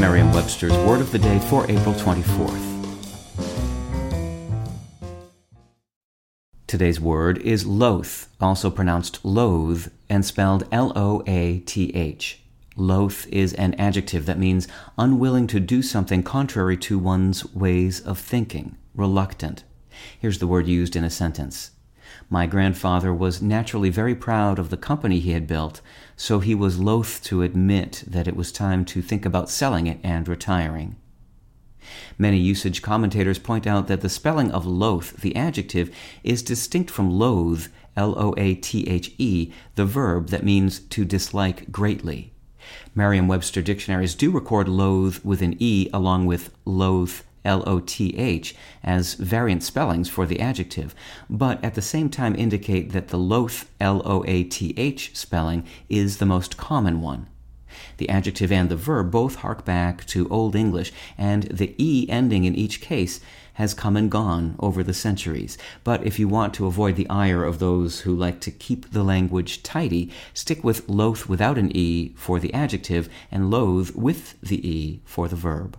It's Merriam-Webster's Word of the Day for April 24th. Today's word is loath, also pronounced loathe, and spelled L O A T H. Loath is an adjective that means unwilling to do something contrary to one's ways of thinking, reluctant. Here's the word used in a sentence. My grandfather was naturally very proud of the company he had built, so he was loath to admit that it was time to think about selling it and retiring. Many usage commentators point out that the spelling of loath, the adjective, is distinct from loathe, L O A T H E, the verb that means to dislike greatly. Merriam Webster dictionaries do record loathe with an E along with loth, L O T H, as variant spellings for the adjective, but at the same time indicate that the loath, L O A T H spelling is the most common one. The adjective and the verb both hark back to Old English, and the E ending in each case has come and gone over the centuries. But if you want to avoid the ire of those who like to keep the language tidy, stick with loath without an E for the adjective and loathe with the E for the verb.